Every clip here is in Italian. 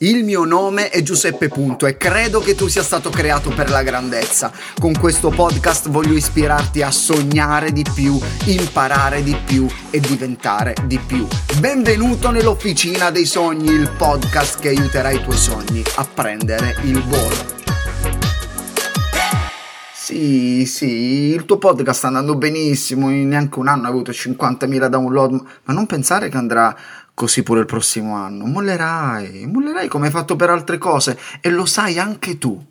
Il mio nome è Giuseppe Punto e credo che tu sia stato creato per la grandezza. Con questo podcast voglio ispirarti a sognare di più, imparare di più e diventare di più. Benvenuto nell'Officina dei Sogni, il podcast che aiuterà i tuoi sogni a prendere il volo. Sì, sì, il tuo podcast sta andando benissimo, in neanche un anno ha avuto 50.000 download, ma non pensare che andrà così pure il prossimo anno. Mollerai, mollerai come hai fatto per altre cose e lo sai anche tu.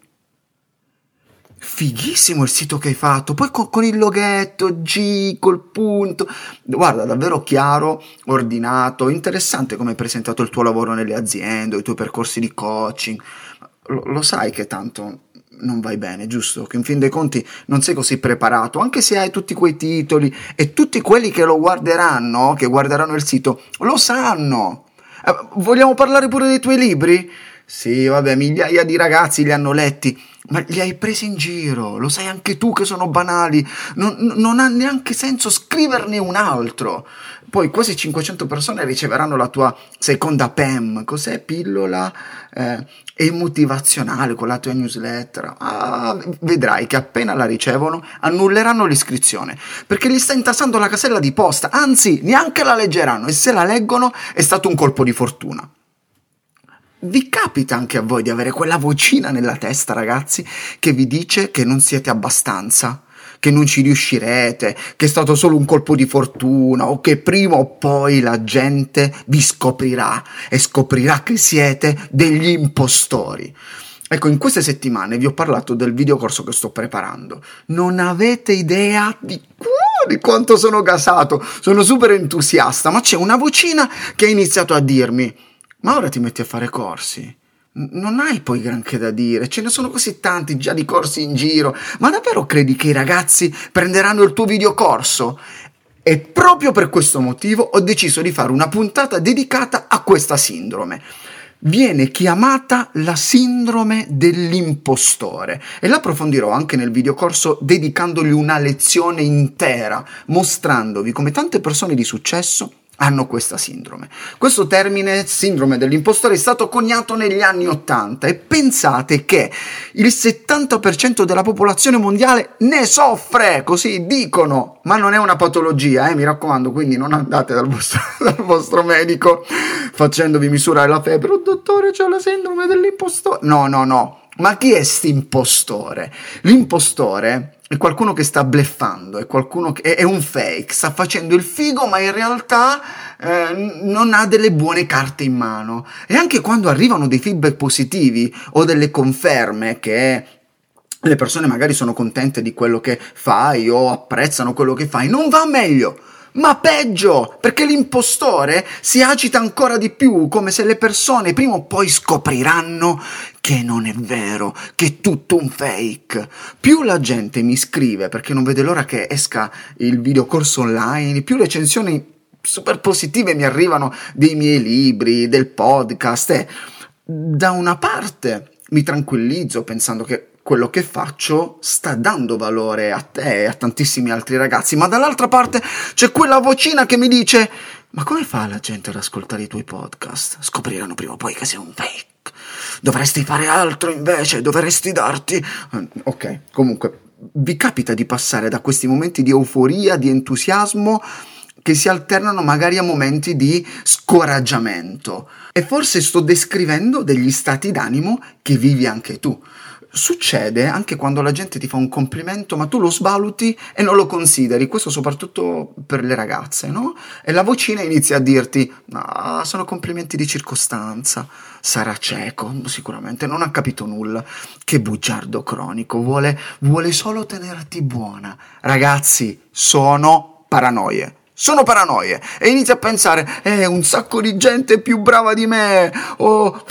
Fighissimo il sito che hai fatto, poi con, con, il loghetto, G, col punto. Guarda, davvero chiaro, ordinato, interessante come hai presentato il tuo lavoro nelle aziende, i tuoi percorsi di coaching. Lo, lo sai che tanto non vai bene, giusto? Che in fin dei conti non sei così preparato, anche se hai tutti quei titoli e tutti quelli che lo guarderanno, che guarderanno il sito, lo sanno. Eh, vogliamo parlare pure dei tuoi libri? Sì, vabbè, migliaia di ragazzi li hanno letti, ma li hai presi in giro, lo sai anche tu che sono banali, non, non ha neanche senso scriverne un altro. Poi quasi 500 persone riceveranno la tua seconda PEM, cos'è pillola eh, emotivazionale con la tua newsletter? Ah, vedrai che appena la ricevono annulleranno l'iscrizione, perché gli sta intassando la casella di posta, anzi neanche la leggeranno e se la leggono è stato un colpo di fortuna. Vi capita anche a voi di avere quella vocina nella testa, ragazzi, che vi dice che non siete abbastanza, che non ci riuscirete, che è stato solo un colpo di fortuna o che prima o poi la gente vi scoprirà e scoprirà che siete degli impostori. Ecco, in queste settimane vi ho parlato del videocorso che sto preparando. Non avete idea di, di quanto sono gasato, sono super entusiasta, ma c'è una vocina che ha iniziato a dirmi ma ora ti metti a fare corsi. Non hai poi granché da dire, ce ne sono così tanti già di corsi in giro, ma davvero credi che i ragazzi prenderanno il tuo videocorso? E proprio per questo motivo ho deciso di fare una puntata dedicata a questa sindrome. Viene chiamata la sindrome dell'impostore e l'approfondirò anche nel videocorso dedicandogli una lezione intera, mostrandovi come tante persone di successo hanno questa sindrome. Questo termine, sindrome dell'impostore, è stato coniato negli anni 80 e pensate che il 70% della popolazione mondiale ne soffre, così dicono, ma non è una patologia, eh, mi raccomando, quindi non andate dal vostro, dal vostro medico facendovi misurare la febbre, oh dottore c'è la sindrome dell'impostore, no, no, no, ma chi è st'impostore? L'impostore è qualcuno che sta bleffando, è qualcuno che è, un fake, sta facendo il figo, ma in realtà eh, non ha delle buone carte in mano. E anche quando arrivano dei feedback positivi o delle conferme che le persone magari sono contente di quello che fai o apprezzano quello che fai, non va meglio ma peggio, perché l'impostore si agita ancora di più, come se le persone prima o poi scopriranno che non è vero, che è tutto un fake. Più la gente mi scrive perché non vede l'ora che esca il videocorso online, più recensioni super positive mi arrivano dei miei libri, del podcast e da una parte mi tranquillizzo pensando che quello che faccio sta dando valore a te e a tantissimi altri ragazzi, ma dall'altra parte c'è quella vocina che mi dice ma come fa la gente ad ascoltare i tuoi podcast? Scopriranno prima o poi che sei un fake. Dovresti fare altro invece, dovresti darti... Ok, comunque, vi capita di passare da questi momenti di euforia, di entusiasmo, che si alternano magari a momenti di scoraggiamento. E forse sto descrivendo degli stati d'animo che vivi anche tu succede anche quando la gente ti fa un complimento, ma tu lo svaluti e non lo consideri. Questo soprattutto per le ragazze, no? E la vocina inizia a dirti: Ah, sono complimenti di circostanza. Sarà cieco, sicuramente non ha capito nulla. Che bugiardo cronico, vuole, vuole solo tenerti buona. Ragazzi, sono paranoie sono paranoie e inizia a pensare eh un sacco di gente più brava di me o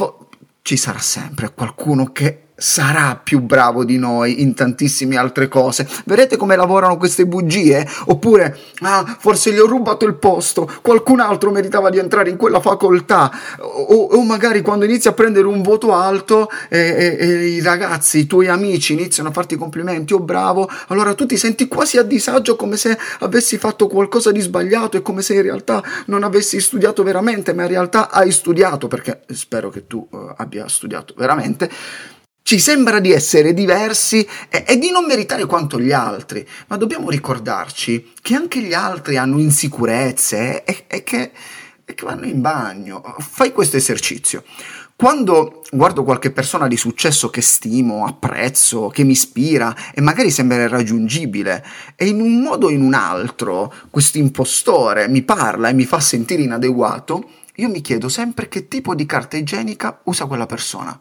ci sarà sempre qualcuno che sarà più bravo di noi in tantissime altre cose. Vedete come lavorano queste bugie? Oppure, ah, forse gli ho rubato il posto, qualcun altro meritava di entrare in quella facoltà. O, o magari quando inizi a prendere un voto alto e, e, e, i ragazzi, i tuoi amici iniziano a farti complimenti, oh bravo, allora tu ti senti quasi a disagio come se avessi fatto qualcosa di sbagliato e come se in realtà non avessi studiato veramente, ma in realtà hai studiato, perché spero che tu uh, abbia studiato veramente ci sembra di essere diversi e, e, di non meritare quanto gli altri, ma dobbiamo ricordarci che anche gli altri hanno insicurezze e, e, che, e che vanno in bagno. Fai questo esercizio. Quando guardo qualche persona di successo che stimo, apprezzo, che mi ispira e magari sembra irraggiungibile e in un modo o in un altro questo impostore mi parla e mi fa sentire inadeguato, io mi chiedo sempre che tipo di carta igienica usa quella persona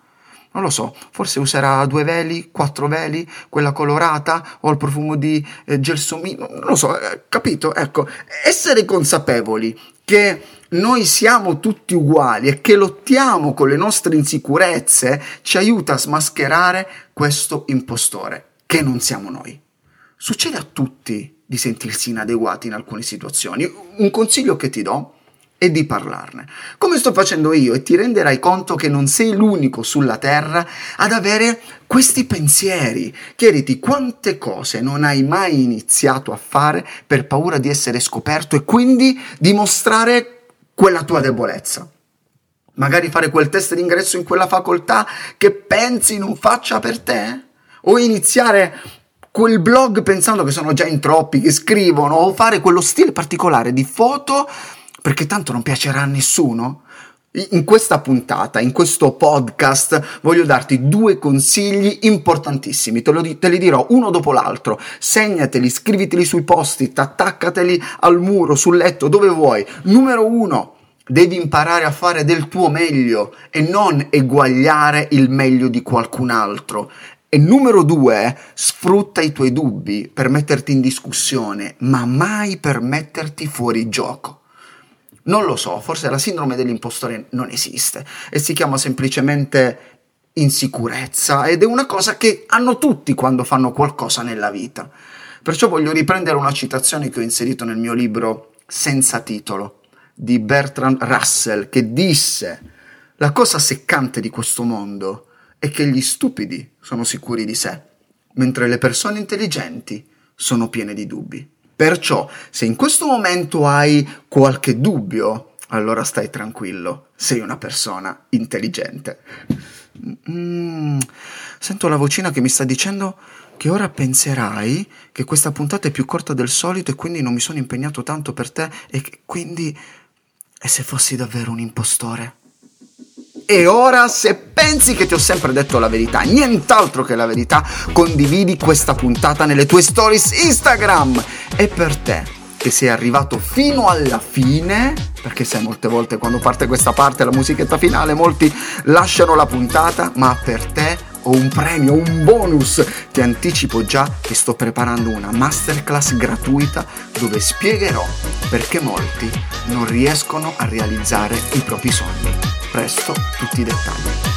non lo so, forse userà due veli, quattro veli, quella colorata o il profumo di eh, gelsomino, non lo so, eh, capito? Ecco, essere consapevoli che noi siamo tutti uguali e che lottiamo con le nostre insicurezze ci aiuta a smascherare questo impostore, che non siamo noi. Succede a tutti di sentirsi inadeguati in alcune situazioni. Un consiglio che ti do e di parlarne. Come sto facendo io e ti renderai conto che non sei l'unico sulla Terra ad avere questi pensieri. Chiediti quante cose non hai mai iniziato a fare per paura di essere scoperto e quindi dimostrare quella tua debolezza. Magari fare quel test d'ingresso in quella facoltà che pensi non faccia per te? O iniziare quel blog pensando che sono già in troppi, che scrivono, o fare quello stile particolare di foto perché tanto non piacerà a nessuno. In questa puntata, in questo podcast, voglio darti due consigli importantissimi. Te, di- te, li dirò uno dopo l'altro. Segnateli, scriviteli sui post-it, attaccateli al muro, sul letto, dove vuoi. Numero uno, devi imparare a fare del tuo meglio e non eguagliare il meglio di qualcun altro. E numero due, sfrutta i tuoi dubbi per metterti in discussione, ma mai per metterti fuori gioco. Non lo so, forse la sindrome dell'impostore non esiste e si chiama semplicemente insicurezza ed è una cosa che hanno tutti quando fanno qualcosa nella vita. Perciò voglio riprendere una citazione che ho inserito nel mio libro Senza titolo di Bertrand Russell che disse la cosa seccante di questo mondo è che gli stupidi sono sicuri di sé, mentre le persone intelligenti sono piene di dubbi. Perciò, se in questo momento hai qualche dubbio, allora stai tranquillo, sei una persona intelligente. Mm, sento la vocina che mi sta dicendo che ora penserai che questa puntata è più corta del solito e quindi non mi sono impegnato tanto per te e quindi... E se fossi davvero un impostore? E ora, se pensi che ti ho sempre detto la verità, nient'altro che la verità, condividi questa puntata nelle tue stories Instagram. E per te, che sei arrivato fino alla fine, perché sai molte volte quando parte questa parte, la musichetta finale, molti lasciano la puntata, ma per te ho un premio, un bonus. Ti anticipo già che sto preparando una masterclass gratuita dove spiegherò perché molti non riescono a realizzare i propri sogni presto tutti i dettagli.